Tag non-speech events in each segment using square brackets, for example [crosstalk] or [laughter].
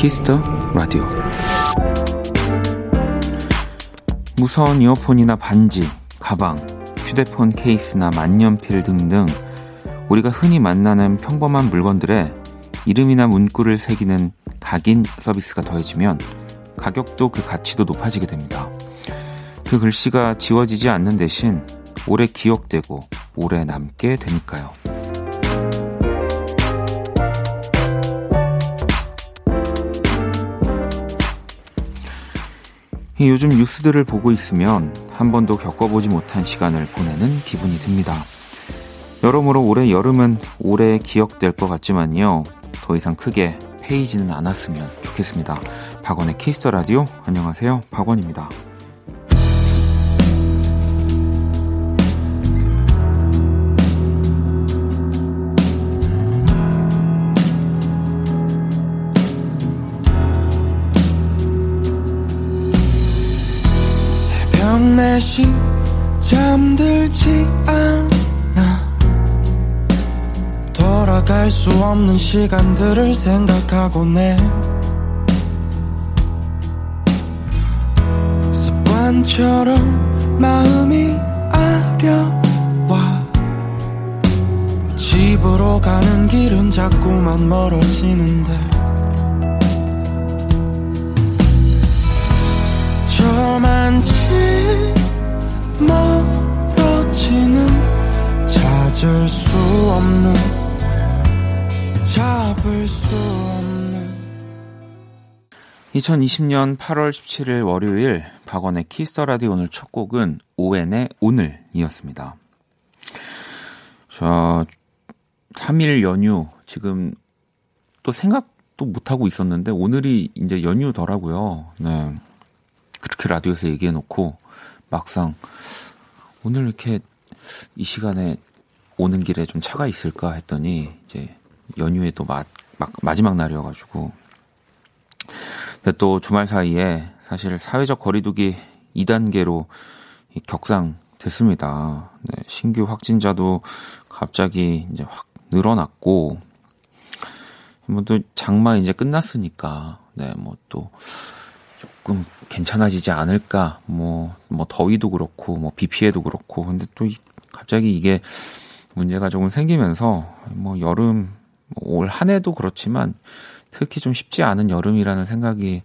Kiss the Radio 무선 이어폰이나 반지, 가방, 휴대폰 케이스나 만년필 등등 우리가 흔히 만나는 평범한 물건들에 이름이나 문구를 새기는 각인 서비스가 더해지면 가격도 그 가치도 높아지게 됩니다. 그 글씨가 지워지지 않는 대신 오래 기억되고 오래 남게 되니까요. 요즘 뉴스들을 보고 있으면 한 번도 겪어보지 못한 시간을 보내는 기분이 듭니다. 여러모로 올해 여름은 오래 기억될 것 같지만요. 더 이상 크게 패이지는 않았으면 좋겠습니다. 박원의 Kiss the Radio 안녕하세요. 박원입니다. 4시 잠들지 않아. 돌아갈 수 없는 시간들을 생각하고 내 습관처럼 마음이 아려와. 집으로 가는 길은 자꾸만 멀어지는데 저만치 멀어지는 찾을 수 없는 잡을 수 없는 2020년 8월 17일 월요일 박원의 Kiss the Radio 오늘 첫 곡은 오웬의 오늘이었습니다. 자, 3일 연휴 지금 또 생각도 못 하고 있었는데 오늘이 이제 연휴더라고요. 네. 그렇게 라디오에서 얘기해 놓고 막상 오늘 이렇게 이 시간에 오는 길에 좀 차가 있을까 했더니 이제 연휴에 또 마, 막, 마지막 날이어가지고 근데 또 주말 사이에 사실 사회적 거리두기 2단계로 격상됐습니다. 네, 신규 확진자도 갑자기 이제 확 늘어났고 뭐또 장마 이제 끝났으니까 네, 뭐또 조금 괜찮아지지 않을까. 뭐, 뭐, 더위도 그렇고, 뭐, 비 피해도 그렇고. 근데 또 갑자기 이게 문제가 조금 생기면서, 뭐, 여름, 뭐 올한 해도 그렇지만, 특히 좀 쉽지 않은 여름이라는 생각이,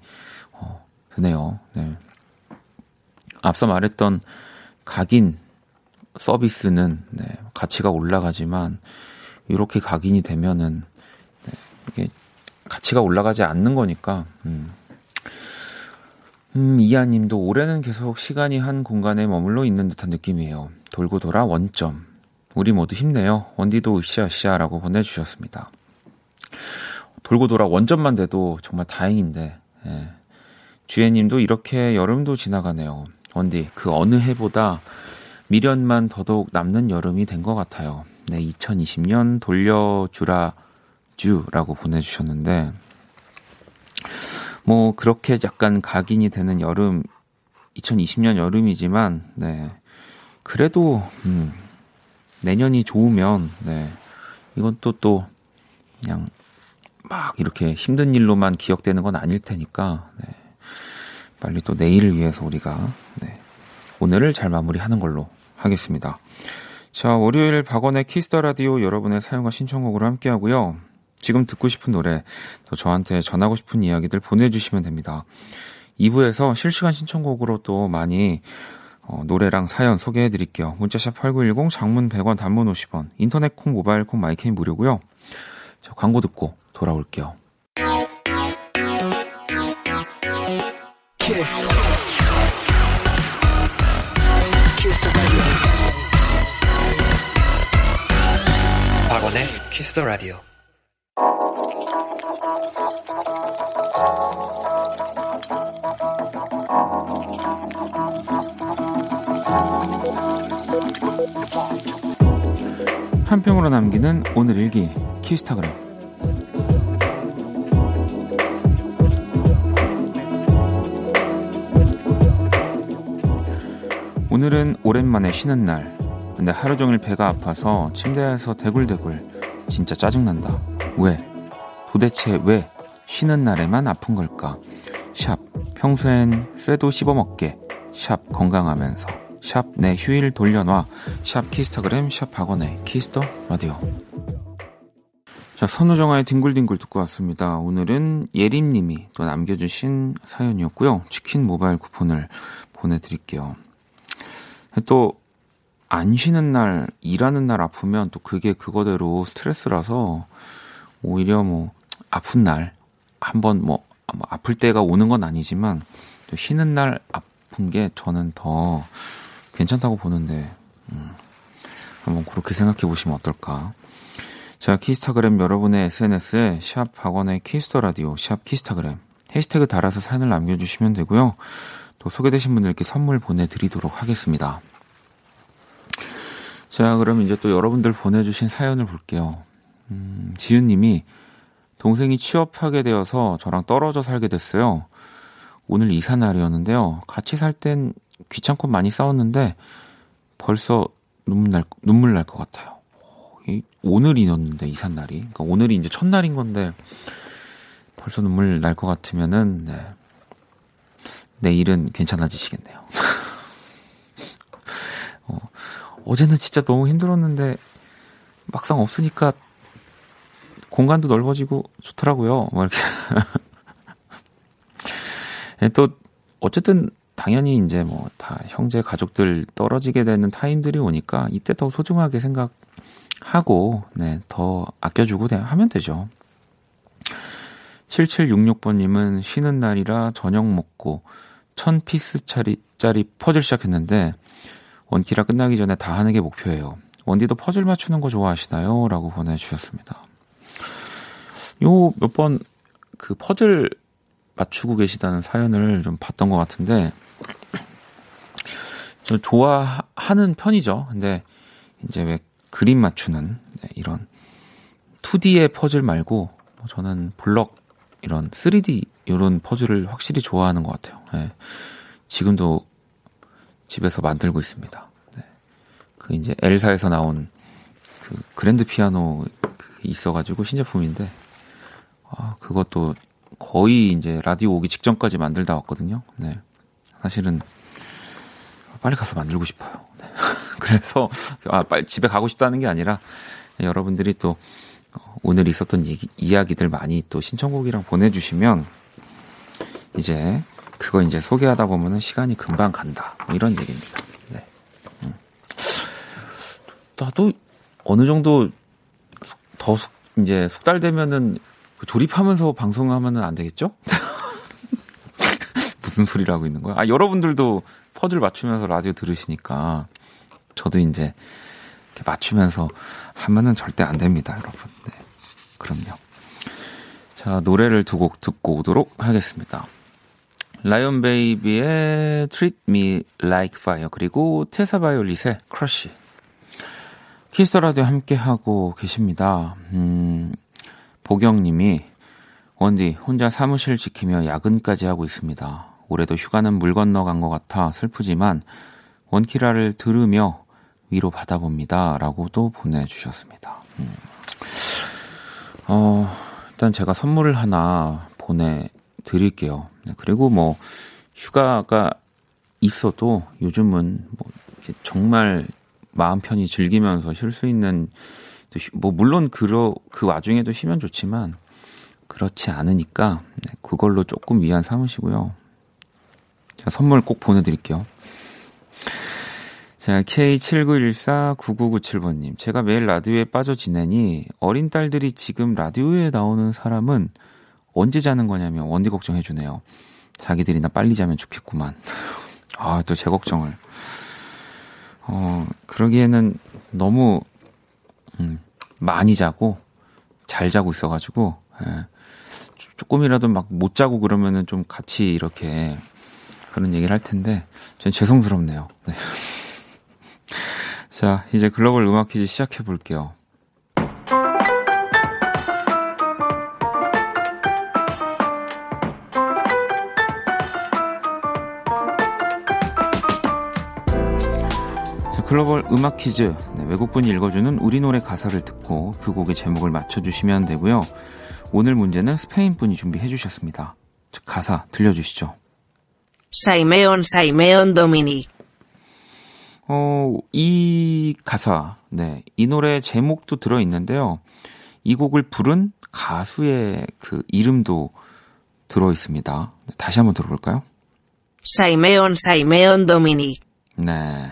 어, 드네요. 네. 앞서 말했던 각인 서비스는, 네, 가치가 올라가지만, 이렇게 각인이 되면은, 네, 이게 가치가 올라가지 않는 거니까, 음, 음, 이하님도 올해는 계속 시간이 한 공간에 머물러 있는 듯한 느낌이에요. 돌고 돌아 원점. 우리 모두 힘내요. 원디도 으쌰으쌰라고 보내주셨습니다. 돌고 돌아 원점만 돼도 정말 다행인데, 예. 주혜님도 이렇게 여름도 지나가네요. 원디, 그 어느 해보다 미련만 더더욱 남는 여름이 된 것 같아요. 네, 2020년 돌려주라 주라고 보내주셨는데, 뭐 그렇게 약간 각인이 되는 여름 2020년 여름이지만 네. 그래도 음 내년이 좋으면 네. 이건 또또 또 그냥 막 이렇게 힘든 일로만 기억되는 건 아닐 테니까 네. 빨리 또 내일을 위해서 우리가 네. 오늘을 잘 마무리하는 걸로 하겠습니다. 자, 월요일 박원의 Kiss the Radio 여러분의 사연과 신청곡으로 함께 하고요. 지금 듣고 싶은 노래, 또 저한테 전하고 싶은 이야기들 보내주시면 됩니다. 2부에서 실시간 신청곡으로 또 많이 어, 노래랑 사연 소개해 드릴게요. 문자 샵 8910, 장문 100원, 단문 50원, 인터넷 콩, 모바일 콩, 마이케이는 무료고요. 자, 광고 듣고 돌아올게요. 키스. 키스 박원의 키스 더 라디오. 한 평으로 남기는 오늘 일기 키스타그램 오늘은 오랜만에 쉬는 날 근데 하루 종일 배가 아파서 침대에서 대굴대굴 진짜 짜증난다. 왜? 도대체 왜 쉬는 날에만 아픈 걸까? 샵 평소엔 쇠도 씹어먹게 샵 건강하면서 샵 내 휴일 돌려놔 샵 키스타그램 샵 박원의 Kiss the Radio 자 선우정아의 뒹굴뒹굴 듣고 왔습니다. 오늘은 예림님이 또 남겨주신 사연이었고요. 치킨 모바일 쿠폰을 보내드릴게요. 또 안 쉬는 날, 일하는 날 아프면 또 그게 그거대로 스트레스라서 오히려 뭐 아픈 날 한번 뭐, 뭐 아플 때가 오는 건 아니지만 또 쉬는 날 아픈 게 저는 더 괜찮다고 보는데 음, 한번 그렇게 생각해 보시면 어떨까. 자, 키스타그램 여러분의 SNS에 샵 박원의 Kiss the Radio, 샵 키스타그램 해시태그 달아서 사연을 남겨주시면 되고요. 또 소개되신 분들께 선물 보내드리도록 하겠습니다. 자, 그럼 이제 또 여러분들 보내주신 사연을 볼게요. 음, 지은님이 동생이 취업하게 되어서 저랑 떨어져 살게 됐어요. 오늘 이사 날이었는데요. 같이 살 땐 귀찮고 많이 싸웠는데 벌써 눈물 날, 눈물 날 것 같아요. 오늘이었는데 이사 날이. 그러니까 오늘이 이제 첫날인 건데 벌써 눈물 날 것 같으면은 네. 내일은 괜찮아지시겠네요. [laughs] 어, 어제는 진짜 너무 힘들었는데 막상 없으니까 공간도 넓어지고 좋더라고요. 뭐 이렇게. [laughs] 네, 또 어쨌든 당연히 이제 뭐 다 형제 가족들 떨어지게 되는 타임들이 오니까 이때 더 소중하게 생각하고 네, 더 아껴주고 하면 되죠. 7766번님은 쉬는 날이라 저녁 먹고 1000피스짜리 퍼즐 시작했는데 원키라 끝나기 전에 다 하는 게 목표예요. 원디도 퍼즐 맞추는 거 좋아하시나요? 라고 보내주셨습니다. 요 몇 번 그 퍼즐 맞추고 계시다는 사연을 좀 봤던 것 같은데, 저 좋아하는 편이죠. 근데 이제 왜 그림 맞추는 네, 이런 2D의 퍼즐 말고 뭐 저는 블럭 이런 3D 이런 퍼즐을 확실히 좋아하는 것 같아요. 네. 지금도 집에서 만들고 있습니다. 네. 그 이제 엘사에서 나온 그 그랜드 피아노 있어가지고 신제품인데 아, 그것도 거의 이제 라디오 오기 직전까지 만들다 왔거든요. 네. 사실은 빨리 가서 만들고 싶어요. 네. [laughs] 그래서 아, 빨리 집에 가고 싶다는 게 아니라 여러분들이 또 오늘 있었던 얘기, 이야기들 많이 또 신청곡이랑 보내주시면 이제 그거 이제 소개하다 보면은 시간이 금방 간다. 뭐 이런 얘기입니다. 네. 음. 나도 어느 정도 더 숙, 이제 숙달되면은 조립하면서 방송하면은 안 되겠죠? [laughs] 무슨 소리를 하고 있는 거야? 아, 여러분들도 퍼즐 맞추면서 라디오 들으시니까 저도 이제 맞추면서 하면은 절대 안 됩니다, 여러분. 네. 그럼요. 자, 노래를 두 곡 듣고 오도록 하겠습니다. 라이온 베이비의 Treat Me Like Fire 그리고 테사 바이올릿의 Crush 키스 라디오 함께 하고 계십니다. 음, 보경님이 원디 혼자 사무실 지키며 야근까지 하고 있습니다. 올해도 휴가는 물 건너 간 것 같아 슬프지만 원키라를 들으며 위로 받아봅니다. 라고도 보내주셨습니다. 음. 어, 일단 제가 선물을 하나 보내드릴게요. 네, 그리고 뭐, 휴가가 있어도 요즘은 뭐, 정말 마음 편히 즐기면서 쉴 수 있는, 뭐, 물론 그러, 그 와중에도 쉬면 좋지만, 그렇지 않으니까, 네, 그걸로 조금 위안 삼으시고요. 선물 꼭 보내드릴게요. 자, K79149997번님. 제가 매일 라디오에 빠져 지내니 어린 딸들이 지금 라디오에 나오는 사람은 언제 자는 거냐면 원디 걱정해주네요. 자기들이나 빨리 자면 좋겠구만. 아, 또 제 걱정을. 어, 그러기에는 너무, 음, 많이 자고, 잘 자고 있어가지고, 예, 조금이라도 막 못 자고 그러면은 좀 같이 이렇게 그런 얘기를 할 텐데, 전 죄송스럽네요. 네. 자, 이제 글로벌 음악 퀴즈 시작해 볼게요. 글로벌 음악 퀴즈. 네, 외국분이 읽어주는 우리 노래 가사를 듣고 그 곡의 제목을 맞춰주시면 되고요. 오늘 문제는 스페인 분이 준비해 주셨습니다. 가사 들려주시죠. 사이메온 사이메온 도미닉. 어, 이 가사, 네, 이 노래 제목도 들어 있는데요. 이 곡을 부른 가수의 그 이름도 들어 있습니다. 네, 다시 한번 들어볼까요? 사이메온 사이메온 도미닉. 네.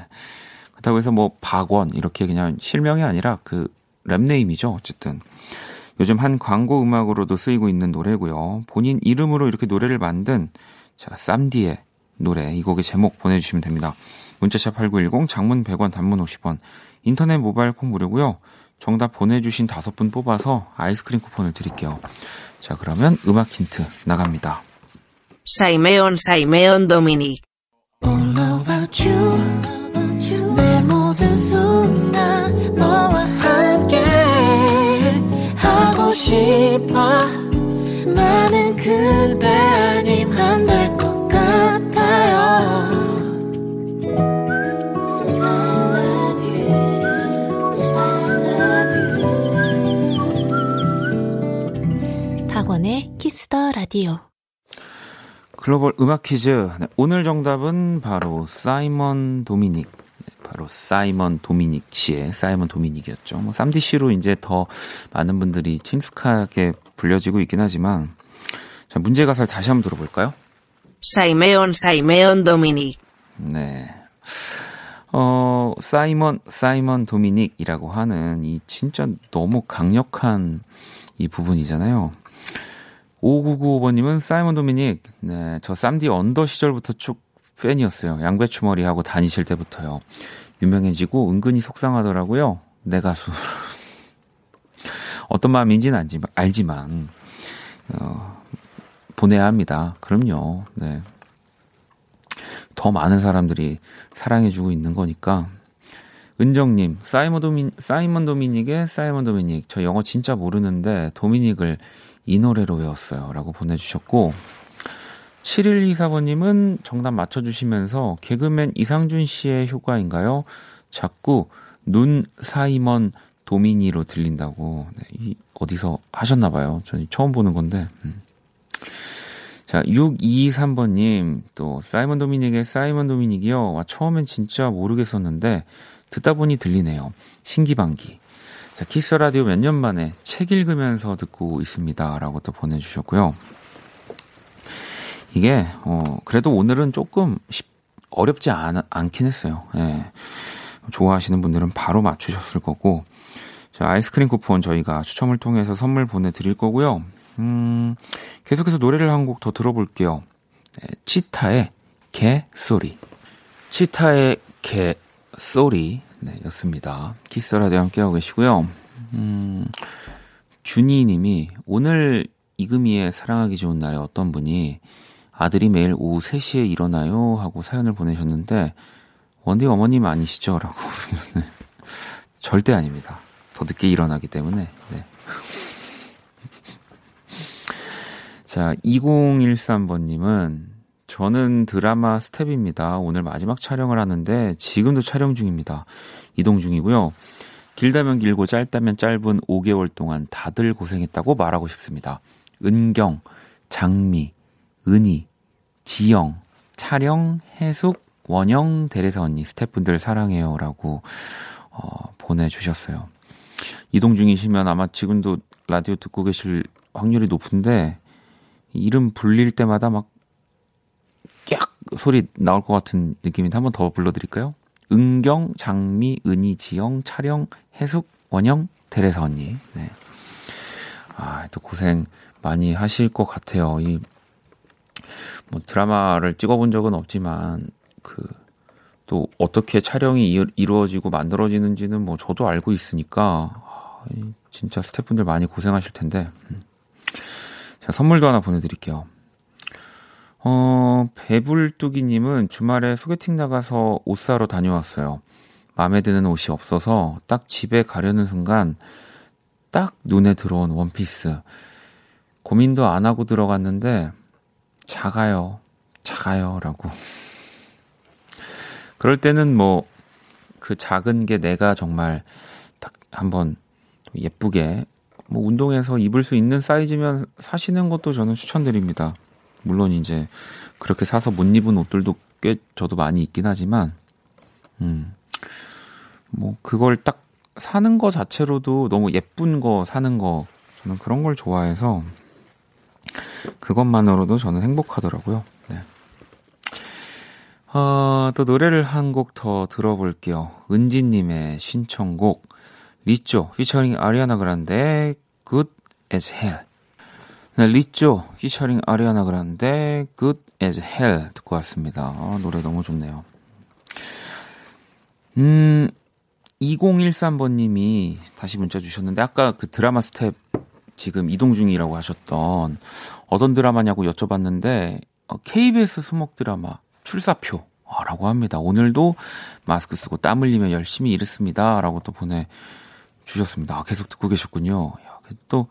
그렇다고 해서 뭐 박원 이렇게 그냥 실명이 아니라 그 rap name이죠. 어쨌든 요즘 한 광고 음악으로도 쓰이고 있는 노래고요. 본인 이름으로 이렇게 노래를 만든 자 쌈디의 노래 이 곡의 제목 보내주시면 됩니다. 문자샵 8910 장문 100원 단문 50원 인터넷 모바일 콩 무료고요. 정답 보내주신 다섯 분 뽑아서 아이스크림 쿠폰을 드릴게요. 자 그러면 음악 힌트 나갑니다. 사이메온 사이메온 도미닉. All about you. 내 모든 순간 너와 함께 하고 싶어 나는 그대 키스더 라디오 글로벌 음악 퀴즈. 네, 오늘 정답은 바로 사이먼 도미닉 바로 사이먼 도미닉 씨의 사이먼 도미닉이었죠. 뭐 쌈디 씨로 이제 더 많은 분들이 친숙하게 불려지고 있긴 하지만 자, 문제 가사를 다시 한번 들어볼까요? 사이메온 사이메온 도미닉. 네. 어, 사이먼 사이먼 도미닉이라고 하는 이 진짜 너무 강력한 이 부분이잖아요. 5995번님은 사이먼 도미닉, 네, 저 쌈디 언더 시절부터 쭉 팬이었어요. 양배추 머리 하고 다니실 때부터요. 유명해지고 은근히 속상하더라고요. 내 가수. [laughs] 어떤 마음인지는 알지만, 알지만 어, 보내야 합니다. 그럼요. 네. 더 많은 사람들이 사랑해주고 있는 거니까. 은정님, 사이먼 도미, 사이먼 도미닉의 사이먼 도미닉. 저 영어 진짜 모르는데 도미닉을 이 노래로 외웠어요. 라고 보내주셨고, 7124번님은 정답 맞춰주시면서 개그맨 이상준 씨의 효과인가요? 자꾸 눈 사이먼 도미니로 들린다고. 네, 이, 어디서 하셨나봐요. 저는 처음 보는 건데. 음. 자, 623번님, 또, 사이먼 도미닉의 사이먼 도미닉이요. 와, 처음엔 진짜 모르겠었는데, 듣다 보니 들리네요. 신기방기. 자, 키스 라디오 몇 년 만에 책 읽으면서 듣고 있습니다. 라고 또 보내주셨고요. 이게 어 그래도 오늘은 조금 쉽, 어렵지 않, 않긴 했어요. 예. 좋아하시는 분들은 바로 맞추셨을 거고 자, 아이스크림 쿠폰 저희가 추첨을 통해서 선물 보내드릴 거고요. 음, 계속해서 노래를 한 곡 더 들어볼게요. 예, 치타의 개 소리. 치타의 개 소리. 네, 였습니다. 키스라디오 함께하고 계시고요. 음, 준이 님이 오늘 이금희의 사랑하기 좋은 날에 어떤 분이 아들이 매일 오후 3시에 일어나요 하고 사연을 보내셨는데 원디 어머님 아니시죠? 라고 [laughs] 절대 아닙니다. 더 늦게 일어나기 때문에 네. [laughs] 자 2013번님은 저는 드라마 스텝입니다. 오늘 마지막 촬영을 하는데 지금도 촬영 중입니다. 이동 중이고요. 길다면 길고 짧다면 짧은 5개월 동안 다들 고생했다고 말하고 싶습니다. 은경, 장미, 은희, 지영, 촬영, 해숙, 원영, 대리사 언니, 스태프분들 사랑해요. 라고, 어, 보내주셨어요. 이동 중이시면 아마 지금도 라디오 듣고 계실 확률이 높은데, 이름 불릴 때마다 막, 깍! 소리 나올 것 같은 느낌인데 한 번 더 불러드릴까요? 은경, 장미, 은희, 지영, 촬영, 해숙, 원영, 대레사 언니. 네. 아, 또 고생 많이 하실 것 같아요. 이, 뭐 드라마를 찍어본 적은 없지만, 그, 또 어떻게 촬영이 이루어지고 만들어지는지는 뭐 저도 알고 있으니까, 아, 진짜 스태프분들 많이 고생하실 텐데. 음. 자, 선물도 하나 보내드릴게요. 어, 배불뚝이님은 주말에 소개팅 나가서 옷 사러 다녀왔어요. 마음에 드는 옷이 없어서 딱 집에 가려는 순간 딱 눈에 들어온 원피스. 고민도 안 하고 들어갔는데 작아요. 작아요. 라고. 그럴 때는 뭐 그 작은 게 내가 정말 딱 한번 예쁘게 뭐 운동해서 입을 수 있는 사이즈면 사시는 것도 저는 추천드립니다. 물론 이제 그렇게 사서 못 입은 옷들도 꽤 저도 많이 있긴 하지만 음. 뭐 그걸 딱 사는 거 자체로도 너무 예쁜 거 사는 거 저는 그런 걸 좋아해서 그것만으로도 저는 행복하더라고요. 네. 어, 또 노래를 한 곡 더 들어볼게요. 은지님의 신청곡 리쪼 피처링 아리아나 그란데 Good as Hell. 네, 리쪼 피처링 아리아나 그란데 Good as Hell 듣고 왔습니다. 아, 노래 너무 좋네요. 음, 2013번님이 다시 문자 주셨는데 아까 그 드라마 스텝 지금 이동 중이라고 하셨던 어떤 드라마냐고 여쭤봤는데 KBS 어, 수목 드라마 출사표 라고 합니다. 오늘도 마스크 쓰고 땀 흘리며 열심히 일했습니다. 라고 또 보내주셨습니다. 아, 계속 듣고 계셨군요. 또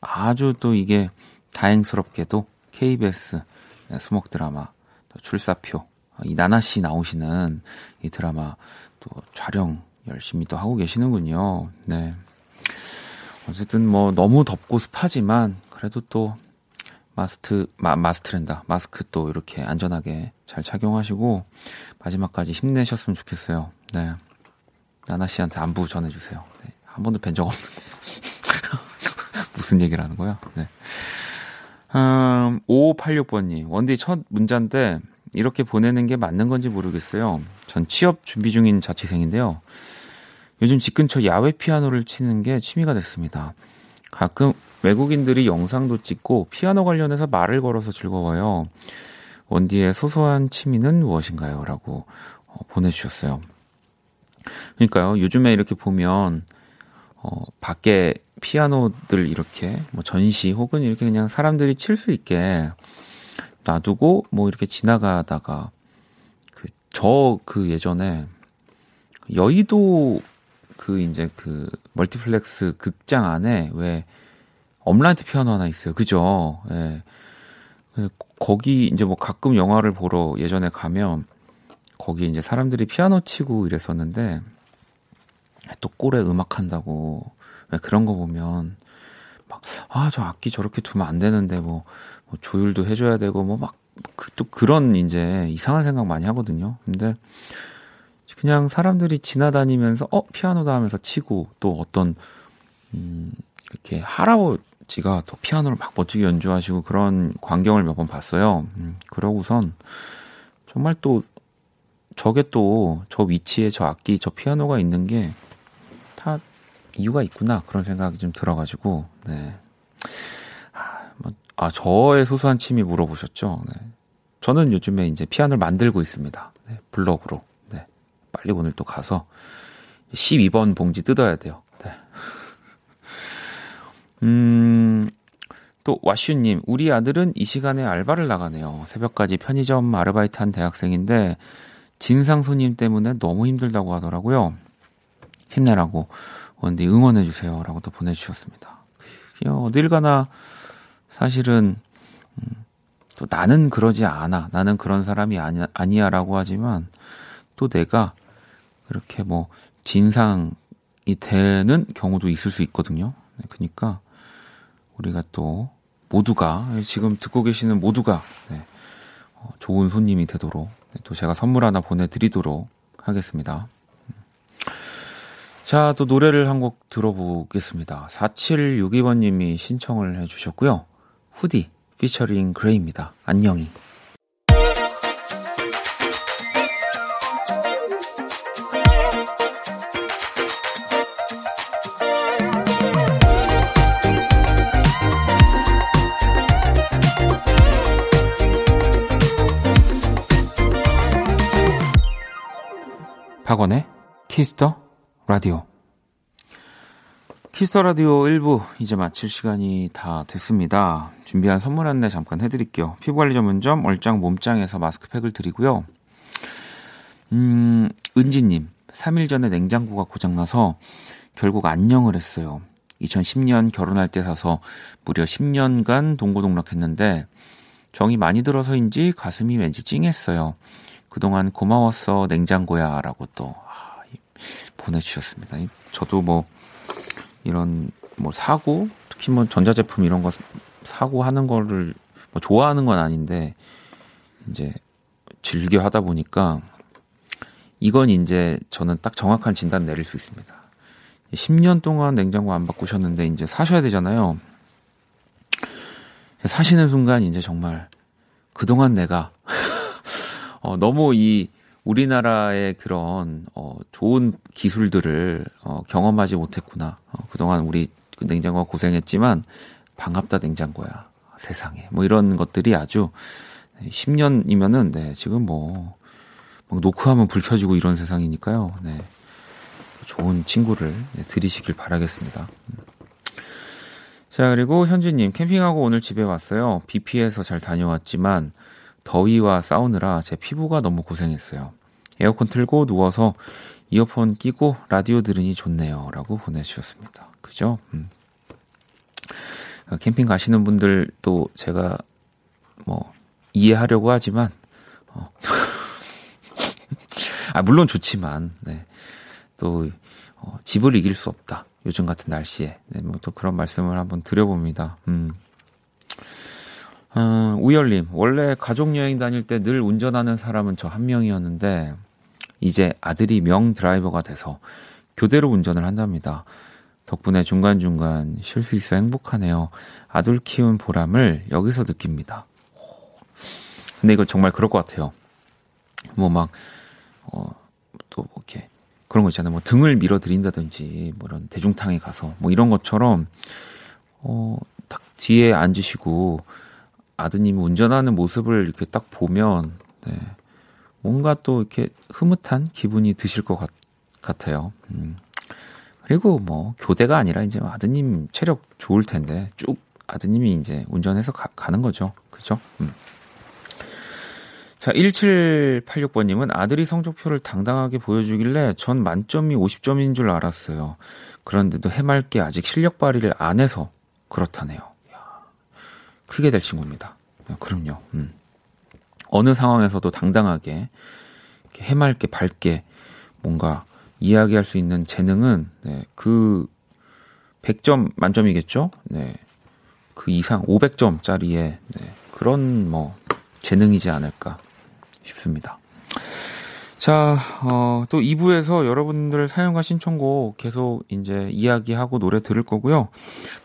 아주 또 이게 다행스럽게도 KBS 수목 드라마 출사표 이 나나 씨 나오시는 이 드라마 또 촬영 열심히 또 하고 계시는군요. 네. 어쨌든 뭐 너무 덥고 습하지만 그래도 또 마스트 마, 마스트랜다 마스크 또 이렇게 안전하게 잘 착용하시고 마지막까지 힘내셨으면 좋겠어요. 네. 나나 씨한테 안부 전해주세요. 네. 한 번도 뵌 적 없는데 무슨 얘기를 하는 거야? 네. 음, 5586번님 원디 첫 문자인데 이렇게 보내는 게 맞는 건지 모르겠어요. 전 취업 준비 중인 자취생인데요. 요즘 집 근처 야외 피아노를 치는 게 취미가 됐습니다. 가끔 외국인들이 영상도 찍고 피아노 관련해서 말을 걸어서 즐거워요. 원디의 소소한 취미는 무엇인가요? 라고 어, 보내주셨어요. 그러니까요, 요즘에 이렇게 보면, 어, 밖에 피아노들 이렇게 뭐 전시 혹은 이렇게 그냥 사람들이 칠 수 있게 놔두고 뭐 이렇게 지나가다가 그, 저그 예전에 여의도 그 이제 그 멀티플렉스 극장 안에 왜 업라이트 피아노 하나 있어요. 그죠? 예. 그 거기 이제 뭐 가끔 영화를 보러 예전에 가면 거기 이제 사람들이 피아노 치고 이랬었는데 또 꼴에 음악 한다고 그런 거 보면 막 아 저 악기 저렇게 두면 안 되는데 뭐, 뭐 조율도 해줘야 되고 뭐 막또 그, 그런 이제 이상한 생각 많이 하거든요. 근데 그냥 사람들이 지나다니면서 어 피아노다 하면서 치고 또 어떤 음 이렇게 할아버지가 또 피아노를 막 멋지게 연주하시고 그런 광경을 몇 번 봤어요. 음, 그러고선 정말 또 저게 또 저 위치에 저 악기 저 피아노가 있는 게다 이유가 있구나 그런 생각이 좀 들어가지고 네. 아, 뭐, 아 저의 소소한 취미 물어보셨죠? 네. 저는 요즘에 이제 피아노를 만들고 있습니다. 네, 블럭으로. 빨리 오늘 또 가서 12번 봉지 뜯어야 돼요. 네. [laughs] 음, 또 와슈님, 우리 아들은 이 시간에 알바를 나가네요. 새벽까지 편의점 아르바이트 한 대학생인데 진상 손님 때문에 너무 힘들다고 하더라고요. 힘내라고 원디 응원해 주세요 라고 또 보내주셨습니다. 어딜 가나 사실은 음, 또 나는 그러지 않아, 나는 그런 사람이 아니야, 아니야 라고 하지만 또 내가 이렇게 뭐 진상이 되는 경우도 있을 수 있거든요. 네, 그러니까 우리가 또 모두가 지금 듣고 계시는 모두가 네, 어, 좋은 손님이 되도록 네, 또 제가 선물 하나 보내드리도록 하겠습니다. 자, 또 노래를 한 곡 들어보겠습니다. 4762번님이 신청을 해주셨고요. 후디 피처링 그레이입니다. 안녕히. 박원의 키스터 라디오. 키스터 라디오 1부 이제 마칠 시간이 다 됐습니다. 준비한 선물 안내 잠깐 해드릴게요. 피부관리 전문점 얼짱 몸짱에서 마스크팩을 드리고요. 음, 은지님, 3일 전에 냉장고가 고장나서 결국 안녕을 했어요. 2010년 결혼할 때 사서 무려 10년간 동고동락했는데 정이 많이 들어서인지 가슴이 왠지 찡했어요. 그동안 고마웠어 냉장고야 라고 또 아, 보내주셨습니다. 저도 뭐 이런 뭐 사고 특히 뭐 전자제품 이런 거 사고 하는 거를 뭐 좋아하는 건 아닌데 이제 즐겨 하다 보니까 이건 이제 저는 딱 정확한 진단 내릴 수 있습니다. 10년 동안 냉장고 안 바꾸셨는데 이제 사셔야 되잖아요. 사시는 순간 이제 정말 그동안 내가 [laughs] 어, 너무 이 우리나라의 그런 어, 좋은 기술들을 어, 경험하지 못했구나. 어, 그동안 우리 그 냉장고가 고생했지만 반갑다 냉장고야. 세상에. 뭐 이런 것들이 아주 10년이면은 네, 지금 뭐, 뭐 노크하면 불 켜지고 이런 세상이니까요. 네. 좋은 친구를 네, 들이시길 바라겠습니다. 자, 그리고 현주님, 캠핑하고 오늘 집에 왔어요. 비 피해서 잘 다녀왔지만, 더위와 싸우느라 제 피부가 너무 고생했어요. 에어컨 틀고 누워서 이어폰 끼고 라디오 들으니 좋네요. 라고 보내주셨습니다. 그죠? 음. 어, 캠핑 가시는 분들 또 제가 뭐 이해하려고 하지만, 어. [laughs] 아, 물론 좋지만, 네. 또, 어, 집을 이길 수 없다. 요즘 같은 날씨에. 네, 뭐 또 그런 말씀을 한번 드려봅니다. 음. 어, 우열님, 원래 가족여행 다닐 때 늘 운전하는 사람은 저 한 명이었는데, 이제 아들이 명 드라이버가 돼서 교대로 운전을 한답니다. 덕분에 중간중간 쉴 수 있어 행복하네요. 아들 키운 보람을 여기서 느낍니다. 근데 이거 정말 그럴 것 같아요. 뭐 막, 어, 또 뭐 이렇게 그런 거 있잖아요. 뭐 등을 밀어드린다든지, 뭐 이런 대중탕에 가서, 뭐 이런 것처럼, 어, 딱 뒤에 앉으시고, 아드님이 운전하는 모습을 이렇게 딱 보면, 네, 뭔가 또 이렇게 흐뭇한 기분이 드실 것 같, 같아요. 음. 그리고 뭐, 교대가 아니라 이제 아드님 체력 좋을 텐데, 쭉 아드님이 이제 운전해서 가, 는 거죠. 그죠? 음. 자, 1786번님은 아들이 성적표를 당당하게 보여주길래 전 만점이 50점인 줄 알았어요. 그런데도 해맑게 아직 실력 발휘를 안 해서 그렇다네요. 크게 될 친구입니다. 네, 그럼요. 음. 어느 상황에서도 당당하게 해맑게 밝게 뭔가 이야기할 수 있는 재능은 네, 그 100점 만점이겠죠? 네. 그 이상 500점짜리의 네, 그런 뭐 재능이지 않을까 싶습니다. 자, 어, 또 2부에서 여러분들 사연과 신청곡 계속 이제 이야기하고 노래 들을 거고요.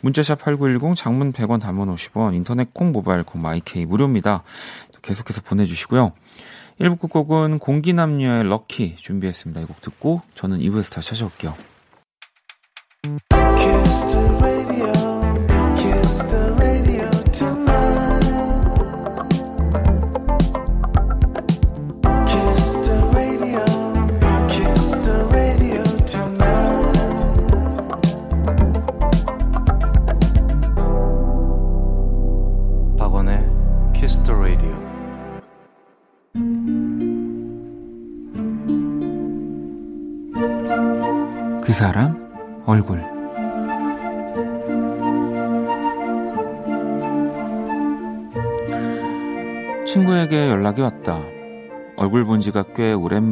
문자샵 8910 장문 100원 단문 50원 인터넷 콩 모바일 콩 마이케이 무료입니다. 계속해서 보내주시고요. 1부 끝곡은 공기남녀의 럭키 준비했습니다. 이 곡 듣고 저는 2부에서 다시 찾아올게요.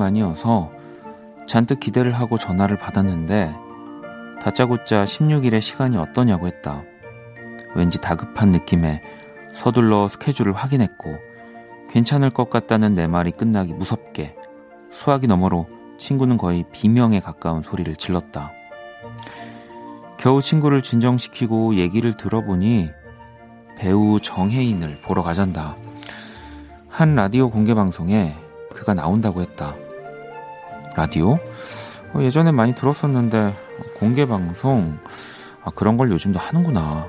꽤 오랜만이어서 잔뜩 기대를 하고 전화를 받았는데 다짜고짜 16일의 시간이 어떠냐고 했다. 왠지 다급한 느낌에 서둘러 스케줄을 확인했고 괜찮을 것 같다는 내 말이 끝나기 무섭게 수화기 너머로 친구는 거의 비명에 가까운 소리를 질렀다. 겨우 친구를 진정시키고 얘기를 들어보니 배우 정혜인을 보러 가잔다. 한 라디오 공개 방송에 그가 나온다고 했다. 라디오? 어, 예전에 많이 들었었는데 공개 방송 아, 그런 걸 요즘도 하는구나.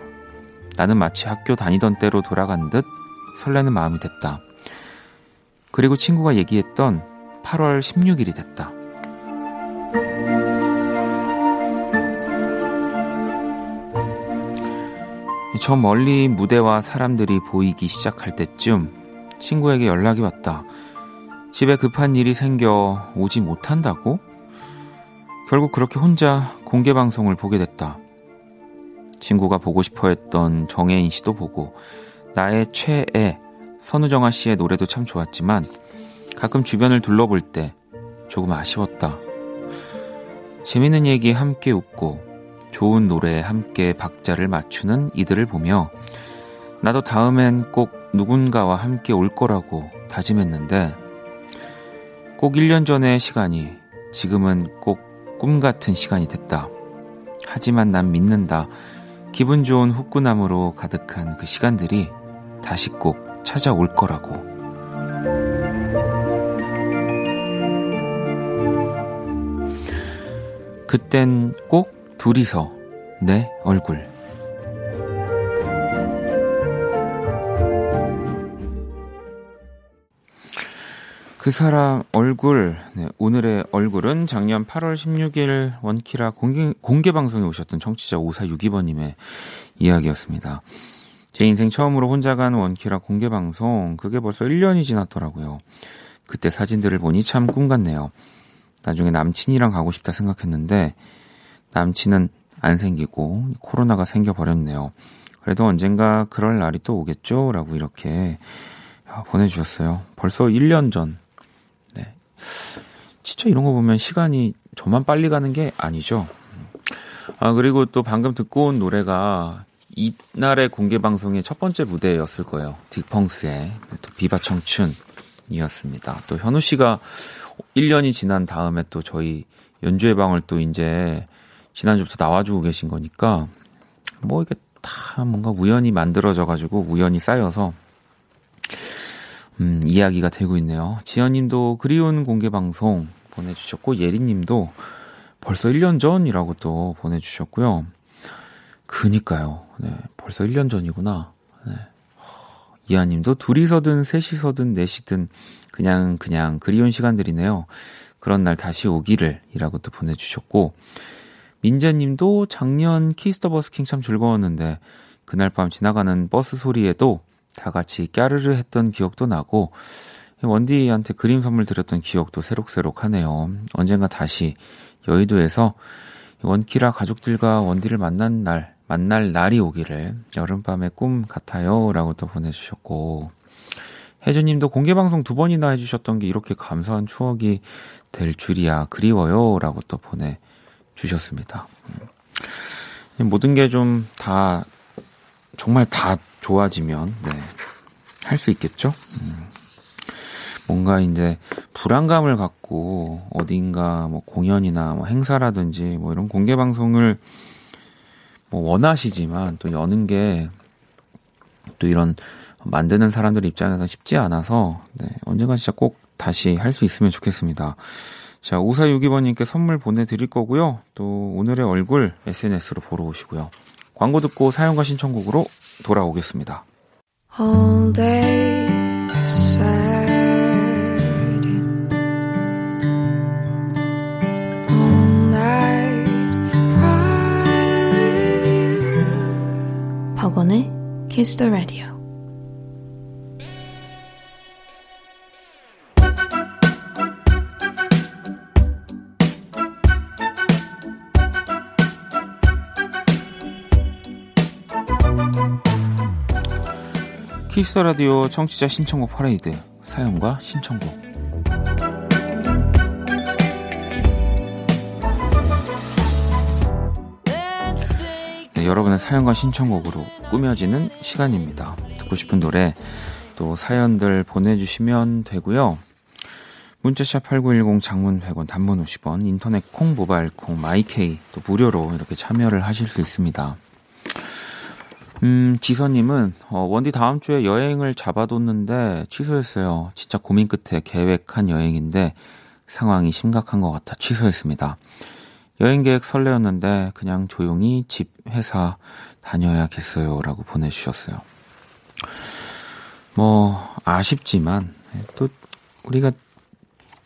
나는 마치 학교 다니던 때로 돌아간 듯 설레는 마음이 됐다. 그리고 친구가 얘기했던 8월 16일이 됐다. 저 멀리 무대와 사람들이 보이기 시작할 때쯤 친구에게 연락이 왔다. 집에 급한 일이 생겨 오지 못한다고? 결국 그렇게 혼자 공개 방송을 보게 됐다. 친구가 보고 싶어 했던 정혜인 씨도 보고 나의 최애 선우정아 씨의 노래도 참 좋았지만 가끔 주변을 둘러볼 때 조금 아쉬웠다. 재밌는 얘기 함께 웃고 좋은 노래에 함께 박자를 맞추는 이들을 보며 나도 다음엔 꼭 누군가와 함께 올 거라고 다짐했는데 꼭 1년 전의 시간이 지금은 꼭 꿈 같은 시간이 됐다. 하지만 난 믿는다. 기분 좋은 후끈함으로 가득한 그 시간들이 다시 꼭 찾아올 거라고. 그땐 꼭 둘이서 내 얼굴. 그 사람 얼굴, 네, 오늘의 얼굴은 작년 8월 16일 원키라 공개, 공개 방송에 오셨던 청취자 5462번님의 이야기였습니다. 제 인생 처음으로 혼자 간 원키라 공개 방송, 그게 벌써 1년이 지났더라고요. 그때 사진들을 보니 참 꿈 같네요. 나중에 남친이랑 가고 싶다 생각했는데, 남친은 안 생기고, 코로나가 생겨버렸네요. 그래도 언젠가 그럴 날이 또 오겠죠? 라고 이렇게 보내주셨어요. 벌써 1년 전. 진짜 이런 거 보면 시간이 저만 빨리 가는 게 아니죠. 아, 그리고 또 방금 듣고 온 노래가 이날의 공개 방송의 첫 번째 무대였을 거예요. 딕펑스의 또 비바 청춘이었습니다. 또 현우 씨가 1년이 지난 다음에 또 저희 연주회 방을 또 이제 지난주부터 나와주고 계신 거니까 뭐 이게 다 뭔가 우연히 만들어져 가지고 우연히 쌓여서 음, 이야기가 되고 있네요. 지연님도 그리운 공개 방송 보내주셨고 예리님도 벌써 1년 전이라고 또 보내주셨고요. 그니까요. 네, 벌써 1년 전이구나. 네. 이하님도 둘이서든 셋이서든 넷이든 그냥 그냥 그리운 시간들이네요. 그런 날 다시 오기를 이라고 또 보내주셨고 민재님도 작년 키스터 버스킹 참 즐거웠는데 그날 밤 지나가는 버스 소리에도 다 같이 까르르 했던 기억도 나고 원디한테 그림 선물 드렸던 기억도 새록새록하네요. 언젠가 다시 여의도에서 원키라 가족들과 원디를 만난 날, 만날 날이 오기를 여름밤의 꿈 같아요. 라고 또 보내주셨고, 혜주님도 공개 방송 두 번이나 해주셨던 게 이렇게 감사한 추억이 될 줄이야. 그리워요. 라고 또 보내주셨습니다. 음. 모든 게 좀 다, 정말 다 좋아지면, 네. 할 수 있겠죠? 음. 뭔가 이제 불안감을 갖고 어딘가 뭐 공연이나 뭐 행사라든지 뭐 이런 공개 방송을 뭐 원하시지만 또 여는 게 또 이런 만드는 사람들 입장에서 쉽지 않아서 네, 언젠가 진짜 꼭 다시 할 수 있으면 좋겠습니다. 자, 5462번님께 선물 보내드릴 거고요. 또 오늘의 얼굴 SNS로 보러 오시고요. 광고 듣고 사용과 신청곡으로 돌아오겠습니다. All day 박원의 Kiss the Radio. 키스 라디오 청취자 신청곡 퍼레이드 사연과 신청곡 네, 여러분의 사연과 신청곡으로 꾸며지는 시간입니다. 듣고 싶은 노래 또 사연들 보내주시면 되고요. 문자샵 8910 장문 100원 단문 50원 인터넷 콩 모바일 콩 마이케이 또 무료로 이렇게 참여를 하실 수 있습니다. 음, 지선님은, 어, 원디 다음 주에 여행을 잡아뒀는데 취소했어요. 진짜 고민 끝에 계획한 여행인데 상황이 심각한 것 같아 취소했습니다. 여행 계획 설레었는데 그냥 조용히 집, 회사 다녀야겠어요. 라고 보내주셨어요. 뭐, 아쉽지만, 또, 우리가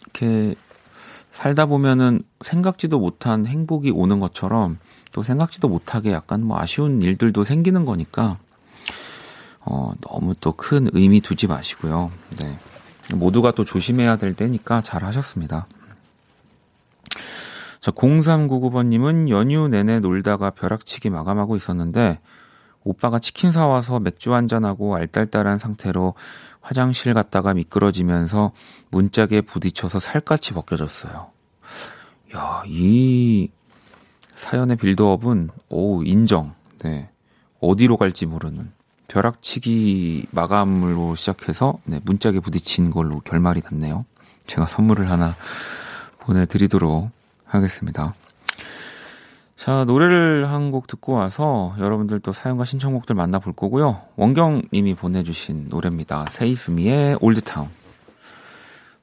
이렇게 살다 보면은 생각지도 못한 행복이 오는 것처럼 또 생각지도 못하게 약간 뭐 아쉬운 일들도 생기는 거니까, 어, 너무 또 큰 의미 두지 마시고요. 네. 모두가 또 조심해야 될 때니까 잘 하셨습니다. 자, 0399번님은 연휴 내내 놀다가 벼락치기 마감하고 있었는데, 오빠가 치킨 사와서 맥주 한잔하고 알딸딸한 상태로 화장실 갔다가 미끄러지면서 문짝에 부딪혀서 살갗이 벗겨졌어요. 야, 이 사연의 빌드업은, 오, 인정. 네. 어디로 갈지 모르는. 벼락치기 마감으로 시작해서, 네, 문짝에 부딪힌 걸로 결말이 났네요. 제가 선물을 하나 보내드리도록 하겠습니다. 자, 노래를 한 곡 듣고 와서 여러분들 또 사연과 신청곡들 만나볼 거고요. 원경 님이 보내주신 노래입니다. 세이수미의 Old Town.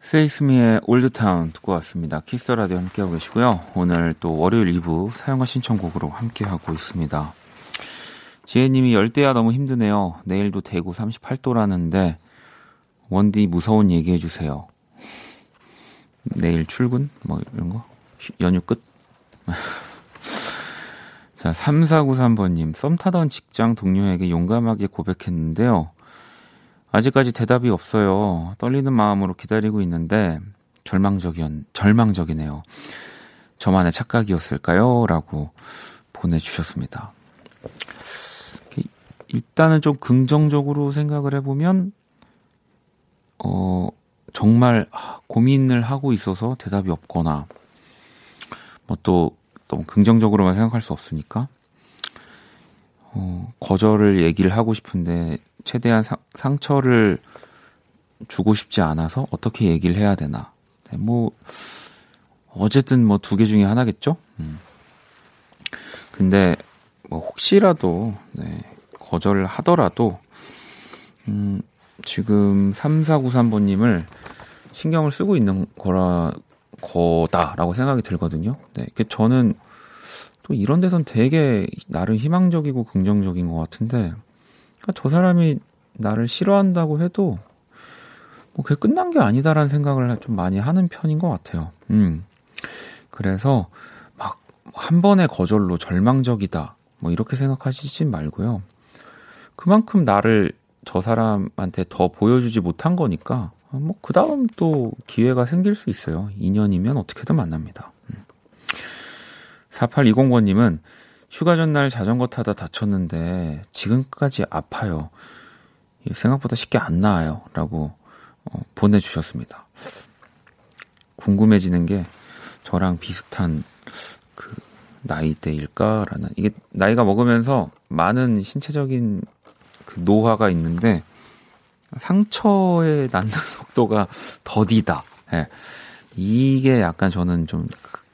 세이수미의 Old Town 듣고 왔습니다. 키스 라디오 함께하고 계시고요. 오늘 또 월요일 2부 사연과 신청곡으로 함께하고 있습니다. 지혜님이 열대야 너무 힘드네요. 내일도 대구 38도라는데 원디 무서운 얘기해 주세요. 내일 출근? 뭐 이런 거? 연휴 끝? [laughs] 자, 3493번님, 썸 타던 직장 동료에게 용감하게 고백했는데요. 아직까지 대답이 없어요. 떨리는 마음으로 기다리고 있는데, 절망적이었, 절망적이네요. 저만의 착각이었을까요? 라고 보내주셨습니다. 일단은 좀 긍정적으로 생각을 해보면, 어, 정말 고민을 하고 있어서 대답이 없거나, 뭐 또 너무 긍정적으로만 생각할 수 없으니까 어, 거절을 얘기를 하고 싶은데 최대한 사, 상처를 주고 싶지 않아서 어떻게 얘기를 해야 되나. 네, 뭐 어쨌든 뭐 두 개 중에 하나겠죠. 음. 근데 뭐 혹시라도 네, 거절을 하더라도 음, 지금 3493번님을 신경을 쓰고 있는 거라 거다라고 생각이 들거든요. 네, 그 저는 또 이런 데선 되게 나름 희망적이고 긍정적인 것 같은데, 그러니까 저 사람이 나를 싫어한다고 해도 뭐 그게 끝난 게 아니다라는 생각을 좀 많이 하는 편인 것 같아요. 음. 그래서 막 한 번의 거절로 절망적이다. 뭐 이렇게 생각하시지 말고요. 그만큼 나를 저 사람한테 더 보여주지 못한 거니까 어, 뭐, 그 다음 또 기회가 생길 수 있어요. 2년이면 어떻게든 만납니다. 4820번님은 음. 휴가 전날 자전거 타다 다쳤는데 지금까지 아파요. 생각보다 쉽게 안 나아요. 라고 어, 보내주셨습니다. 궁금해지는 게 저랑 비슷한 그 나이대일까라는 이게 나이가 먹으면서 많은 신체적인 그 노화가 있는데 상처에 낫는 [laughs] 속도가 더디다. 예. 이게 약간 저는 좀,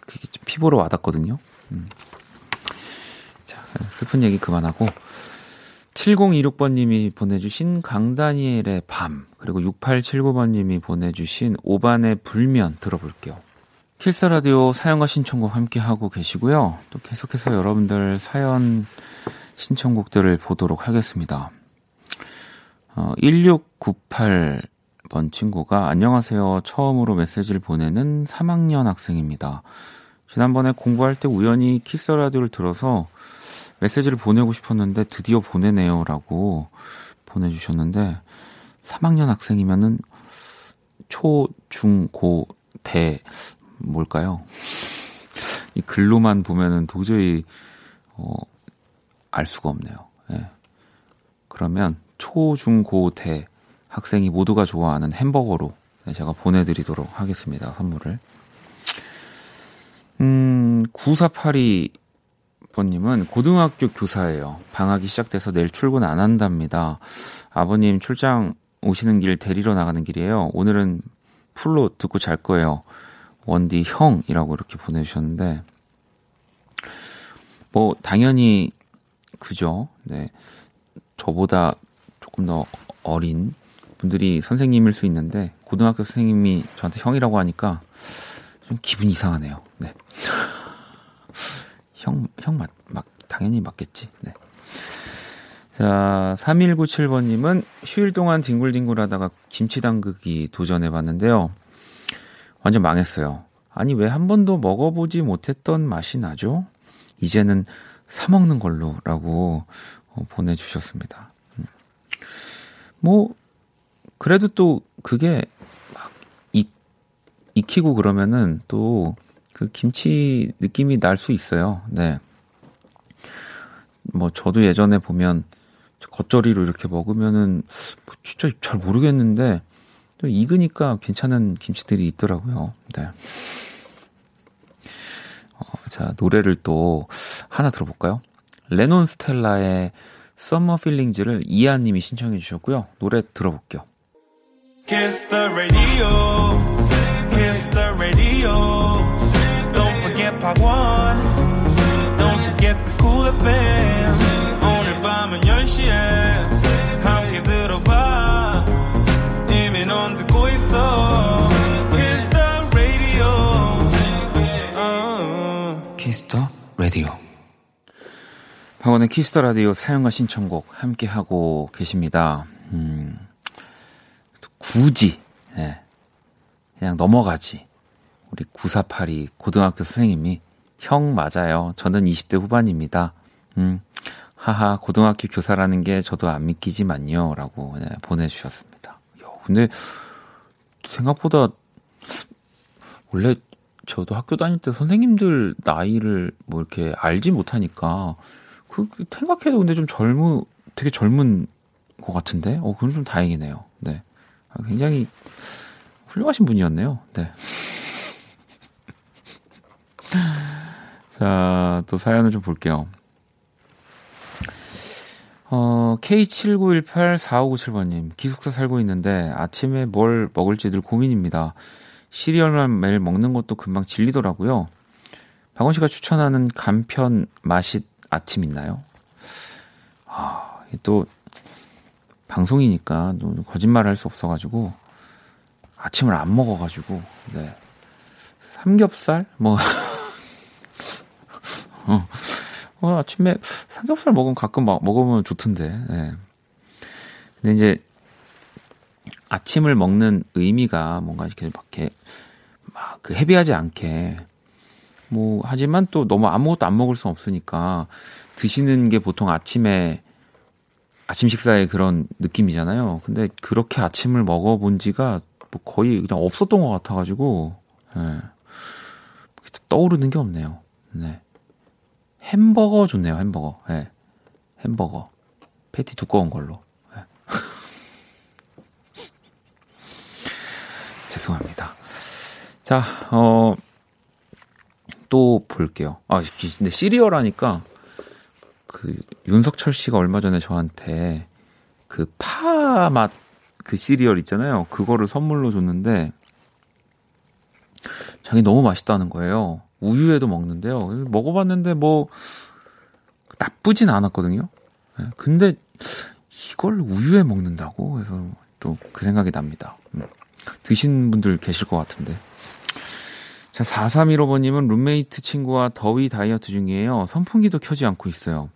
좀 피부로 와닿거든요. 음. 자, 슬픈 얘기 그만하고. 7026번님이 보내주신 강다니엘의 밤, 그리고 6879번님이 보내주신 오반의 불면 들어볼게요. 킬스라디오 사연과 신청곡 함께 하고 계시고요. 또 계속해서 여러분들 사연 신청곡들을 보도록 하겠습니다. 어, 1698번 친구가 안녕하세요. 처음으로 메시지를 보내는 3학년 학생입니다. 지난번에 공부할 때 우연히 키스 라디오를 들어서 메시지를 보내고 싶었는데 드디어 보내네요. 라고 보내주셨는데 3학년 학생이면은 초, 중, 고, 대, 뭘까요? 이 글로만 보면은 도저히, 어, 알 수가 없네요. 예. 그러면 초, 중, 고, 대 학생이 모두가 좋아하는 햄버거로 제가 보내드리도록 하겠습니다. 선물을. 음, 9482번님은 고등학교 교사예요. 방학이 시작돼서 내일 출근 안 한답니다. 아버님 출장 오시는 길 데리러 나가는 길이에요. 오늘은 풀로 듣고 잘 거예요. 원디 형이라고 이렇게 보내주셨는데, 뭐, 당연히, 그죠. 네. 저보다 조금 더 어린 분들이 선생님일 수 있는데 고등학교 선생님이 저한테 형이라고 하니까 좀 기분이 이상하네요. 네. 형, 형 맞, 맞, 당연히 맞겠지. 네. 자, 3197번님은 휴일 동안 뒹굴뒹굴 하다가 김치 담그기 도전해 봤는데요. 완전 망했어요. 아니, 왜 한 번도 먹어보지 못했던 맛이 나죠? 이제는 사먹는 걸로 라고 어, 보내주셨습니다. 뭐 그래도 또 그게 막 익, 익히고 그러면은 또 그 김치 느낌이 날 수 있어요. 네. 뭐 저도 예전에 보면 겉절이로 이렇게 먹으면은 뭐 진짜 잘 모르겠는데 또 익으니까 괜찮은 김치들이 있더라고요. 네. 자, 노래를 또 하나 들어볼까요? 레논 스텔라의 Summer Feelings를 이하님이 신청해 주셨고요. 노래 들어볼게요. Kiss the radio. Don't forget part one, don't forget the cool FM. 오늘 밤은 10시에 함께 들어봐. 이미 넌 듣고 있어. Kiss the radio. Uh. Kiss the radio. 박원의 키스터 라디오 사연과 신청곡 함께 하고 계십니다. 음. 굳이 예. 그냥 넘어가지. 우리 9482 고등학교 선생님이 형 맞아요. 저는 20대 후반입니다. 음. 하하 고등학교 교사라는 게 저도 안 믿기지만요. 라고 네, 보내주셨습니다. 야, 근데 생각보다 원래 저도 학교 다닐 때 선생님들 나이를 뭐 이렇게 알지 못하니까 그 생각해도 근데 좀 젊은 되게 젊은 것 같은데 어 그건 좀 다행이네요. 네. 굉장히 훌륭하신 분이었네요. 네. 자, 또 사연을 좀 볼게요. 어, K79184597번님, 기숙사 살고 있는데 아침에 뭘 먹을지 늘 고민입니다. 시리얼만 매일 먹는 것도 금방 질리더라고요. 박원 씨가 추천하는 간편 맛있 아침 있나요? 아, 또 방송이니까 거짓말 할 수 없어가지고 아침을 안 먹어가지고 네 삼겹살 뭐 [laughs] 어, 어, 아침에 삼겹살 먹으면 가끔 막 먹으면 좋던데. 네. 근데 이제 아침을 먹는 의미가 뭔가 이렇게 밖에 막그 헤비하지 않게 뭐 하지만 또 너무 아무것도 안 먹을 수 없으니까 드시는 게 보통 아침에 아침 식사의 그런 느낌이잖아요. 근데 그렇게 아침을 먹어본 지가 뭐 거의 그냥 없었던 것 같아가지고, 예. 떠오르는 게 없네요. 네. 햄버거 좋네요, 햄버거. 예. 햄버거. 패티 두꺼운 걸로. 예. [laughs] 죄송합니다. 자, 어, 또 볼게요. 아, 근데 시리얼 하니까 그 윤석철 씨가 얼마 전에 저한테 그 파맛 그 시리얼 있잖아요. 그거를 선물로 줬는데 자기 너무 맛있다는 거예요. 우유에도 먹는데요. 먹어봤는데 뭐 나쁘진 않았거든요. 네, 근데 이걸 우유에 먹는다고 해서 또 그 생각이 납니다. 음. 드신 분들 계실 것 같은데. 자, 4315번님은 룸메이트 친구와 더위 다이어트 중이에요. 선풍기도 켜지 않고 있어요.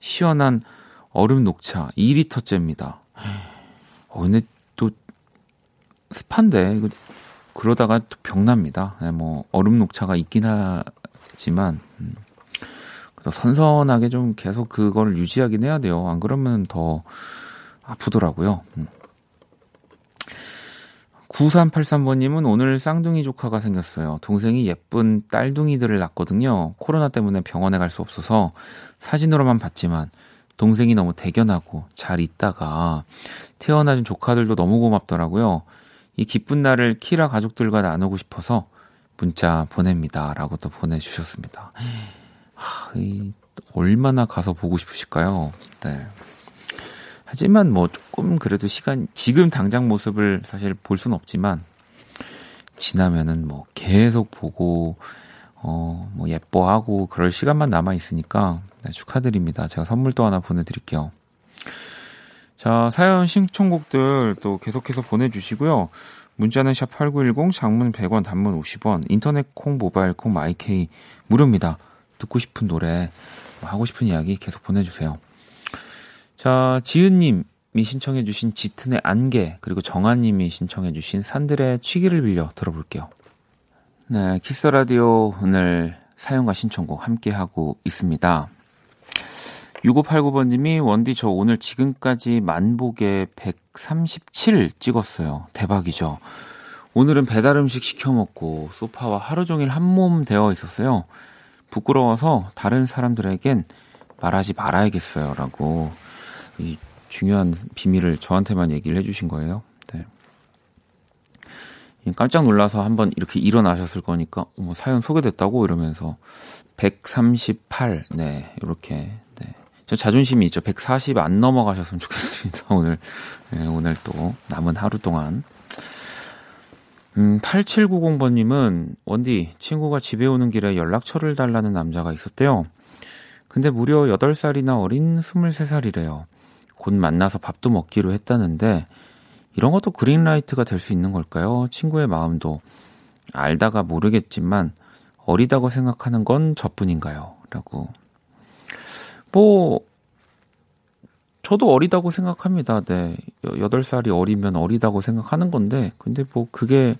시원한 얼음 녹차 2리터째입니다. 어, 근데 또 습한데 이거 그러다가 또 병납니다. 네, 뭐 얼음 녹차가 있긴 하지만 음, 선선하게 좀 계속 그걸 유지하긴 해야 돼요. 안 그러면 더 아프더라고요. 음. 9383번님은 오늘 쌍둥이 조카가 생겼어요. 동생이 예쁜 딸둥이들을 낳거든요. 코로나 때문에 병원에 갈 수 없어서 사진으로만 봤지만 동생이 너무 대견하고 잘 있다가 태어나준 조카들도 너무 고맙더라고요. 이 기쁜 날을 키라 가족들과 나누고 싶어서 문자 보냅니다. 라고 또 보내주셨습니다. 하, 이, 얼마나 가서 보고 싶으실까요? 네. 하지만 뭐 조금 그래도 시간, 지금 당장 모습을 사실 볼 수는 없지만, 지나면은 뭐 계속 보고, 어, 뭐 예뻐하고 그럴 시간만 남아 있으니까 네, 축하드립니다. 제가 선물도 하나 보내드릴게요. 자, 사연 신청곡들 또 계속해서 보내주시고요. 문자는 샵 8910, 장문 100원, 단문 50원, 인터넷 콩, 모바일 콩, 마이케이 무료입니다. 듣고 싶은 노래, 뭐 하고 싶은 이야기 계속 보내주세요. 자, 지은님이 신청해주신 짙은의 안개, 그리고 정한님이 신청해주신 산들의 취기를 빌려 들어볼게요. 네, 키스 라디오 오늘 사연과 신청곡 함께하고 있습니다. 6589번님이 원디 저 오늘 지금까지 만보계 137 찍었어요. 대박이죠. 오늘은 배달 음식 시켜 먹고 소파와 하루 종일 한 몸 되어 있었어요. 부끄러워서 다른 사람들에겐 말하지 말아야겠어요. 라고 이 중요한 비밀을 저한테만 얘기를 해주신 거예요. 네. 깜짝 놀라서 한번 이렇게 일어나셨을 거니까, 어머, 사연 소개됐다고? 이러면서 138, 네, 이렇게, 네. 저 자존심이 있죠. 140 안 넘어가셨으면 좋겠습니다. [laughs] 오늘, 네, 오늘 또 남은 하루 동안. 음, 8790번님은, 원디, 친구가 집에 오는 길에 연락처를 달라는 남자가 있었대요. 근데 무려 8살이나 어린 23살이래요. 곧 만나서 밥도 먹기로 했다는데, 이런 것도 그린라이트가 될 수 있는 걸까요? 친구의 마음도 알다가 모르겠지만, 어리다고 생각하는 건 저뿐인가요? 라고. 뭐, 저도 어리다고 생각합니다. 네. 8살이 어리면 어리다고 생각하는 건데, 근데 뭐 그게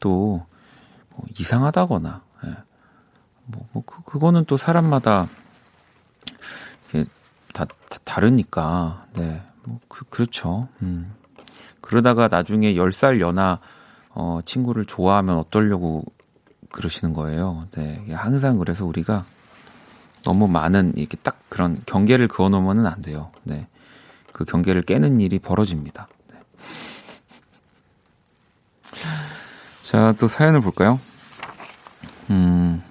또 뭐 이상하다거나, 예. 뭐, 뭐 그, 그거는 또 사람마다 다, 다 다르니까, 네. 뭐 그, 그렇죠. 음. 그러다가 나중에 10살 연하, 어, 친구를 좋아하면 어떠려고 그러시는 거예요. 네. 항상 그래서 우리가 너무 많은 이렇게 딱 그런 경계를 그어 놓으면은 안 돼요. 네. 그 경계를 깨는 일이 벌어집니다. 네. 자, 또 사연을 볼까요? 음.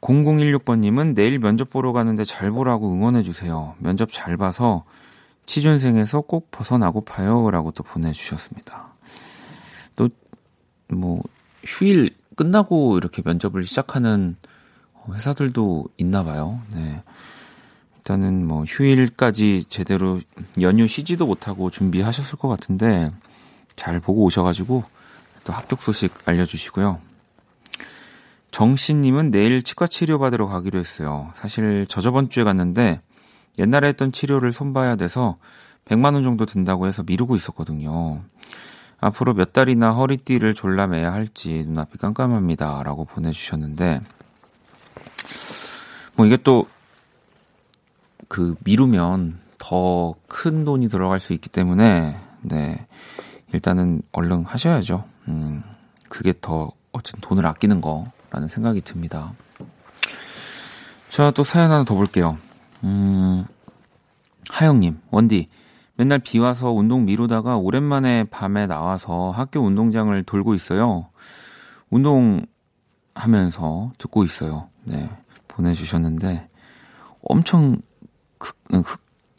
0016번님은 내일 면접 보러 가는데 잘 보라고 응원해주세요. 면접 잘 봐서 취준생에서 꼭 벗어나고파요. 라고 또 보내주셨습니다. 또, 뭐, 휴일 끝나고 이렇게 면접을 시작하는 회사들도 있나 봐요. 네. 일단은 뭐 휴일까지 제대로 연휴 쉬지도 못하고 준비하셨을 것 같은데 잘 보고 오셔가지고 또 합격 소식 알려주시고요. 정씨님은 내일 치과 치료 받으러 가기로 했어요. 사실 저 저번 주에 갔는데 옛날에 했던 치료를 손봐야 돼서 100만 원 정도 든다고 해서 미루고 있었거든요. 앞으로 몇 달이나 허리띠를 졸라매야 할지 눈앞이 깜깜합니다. 라고 보내주셨는데, 뭐 이게 또, 그, 미루면 더 큰 돈이 들어갈 수 있기 때문에, 네. 일단은 얼른 하셔야죠. 음, 그게 더, 어쨌든 돈을 아끼는 거라는 생각이 듭니다. 자, 또 사연 하나 더 볼게요. 음, 하영님, 원디, 맨날 비 와서 운동 미루다가 오랜만에 밤에 나와서 학교 운동장을 돌고 있어요. 운동하면서 듣고 있어요. 네. 보내주셨는데 엄청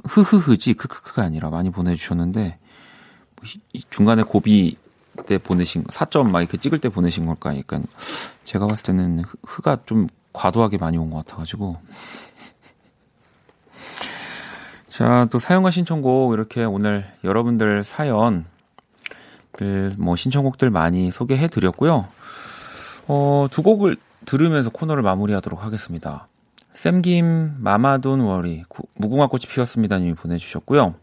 흐흐흐지 크크크가 아니라 많이 보내주셨는데 중간에 고비 때 보내신 4점 막 이렇게 찍을 때 보내신 걸까? 약간 제가 봤을 때는 흐가 좀 과도하게 많이 온 것 같아가지고 [laughs] 자, 또 사용과 신청곡 이렇게 오늘 여러분들 사연들 뭐 신청곡들 많이 소개해 드렸고요. 어, 두 곡을 들으면서 코너를 마무리하도록 하겠습니다. 샘김 마마돈 워리 무궁화 꽃이 피었습니다 님이 보내주셨고요.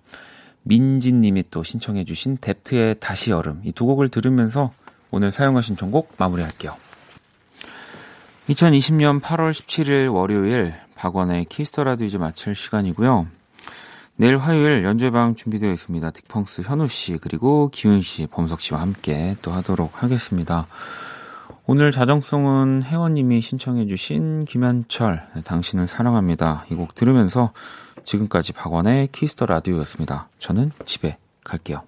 민진 님이 또 신청해 주신 뎁트의 다시 여름 이 두 곡을 들으면서 오늘 사연과 신청곡 마무리할게요. 2020년 8월 17일 월요일 박원의 Kiss the Radio도 이제 마칠 시간이고요. 내일 화요일 연주회방 준비되어 있습니다. 딕펑스 현우 씨 그리고 기훈 씨, 범석 씨와 함께 또 하도록 하겠습니다. 오늘 자정송은 혜원님이 신청해주신 김현철 당신을 사랑합니다. 이 곡 들으면서 지금까지 박원의 Kiss the Radio였습니다. 저는 집에 갈게요.